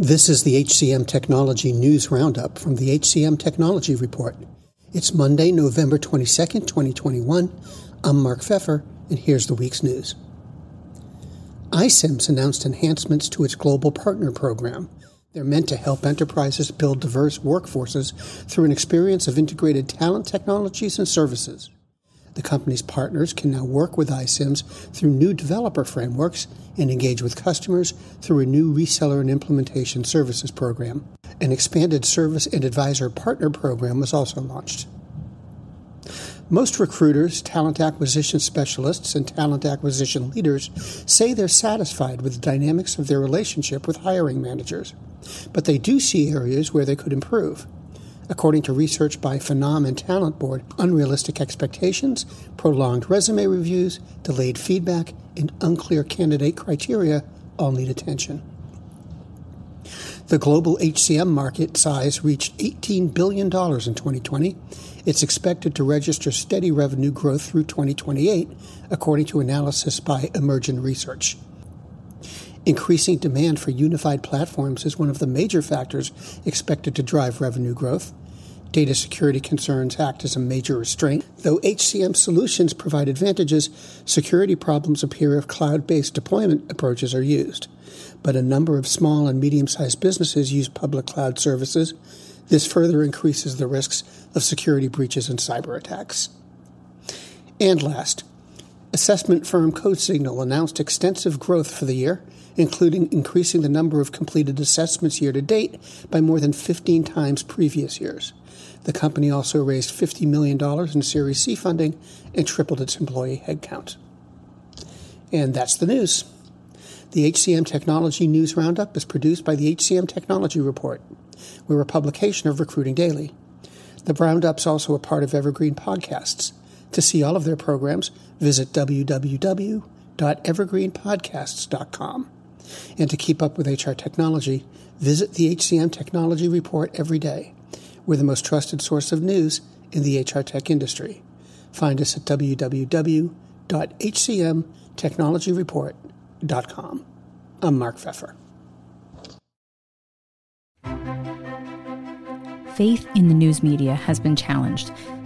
This is the HCM Technology News Roundup from the HCM Technology Report. It's Monday, November 22nd, 2021. I'm Mark Feffer, and here's the week's news. iCIMS announced enhancements to its global partner program. They're meant to help enterprises build diverse workforces through an experience of integrated talent technologies and services. The company's partners can now work with iCIMS through new developer frameworks and engage with customers through a new reseller and implementation services program. An expanded service and advisor partner program was also launched. Most recruiters, talent acquisition specialists, and talent acquisition leaders say they're satisfied with the dynamics of their relationship with hiring managers, but they do see areas where they could improve according to research by Phenom and Talent Board, unrealistic expectations, prolonged resume reviews, delayed feedback, and unclear candidate criteria all need attention. The global HCM market size reached $18 billion in 2020. It's expected to register steady revenue growth through 2028, according to analysis by Emergen Research. Increasing demand for unified platforms is one of the major factors expected to drive revenue growth. Data security concerns act as a major restraint. Though HCM solutions provide advantages, security problems appear if cloud based deployment approaches are used. But a number of small and medium sized businesses use public cloud services. This further increases the risks of security breaches and cyber attacks. And last, assessment firm CodeSignal announced extensive growth for the year including increasing the number of completed assessments year to date by more than 15 times previous years. The company also raised $50 million in Series C funding and tripled its employee headcount. And that's the news. The HCM Technology News Roundup is produced by the HCM Technology Report. We're a publication of Recruiting Daily. The Roundup's also a part of Evergreen Podcasts. To see all of their programs, visit www.evergreenpodcasts.com. And to keep up with HR technology, visit the HCM Technology Report every day. We're the most trusted source of news in the HR tech industry. Find us at www.hcmtechnologyreport.com. I'm Mark Feffer. Faith in the news media has been challenged,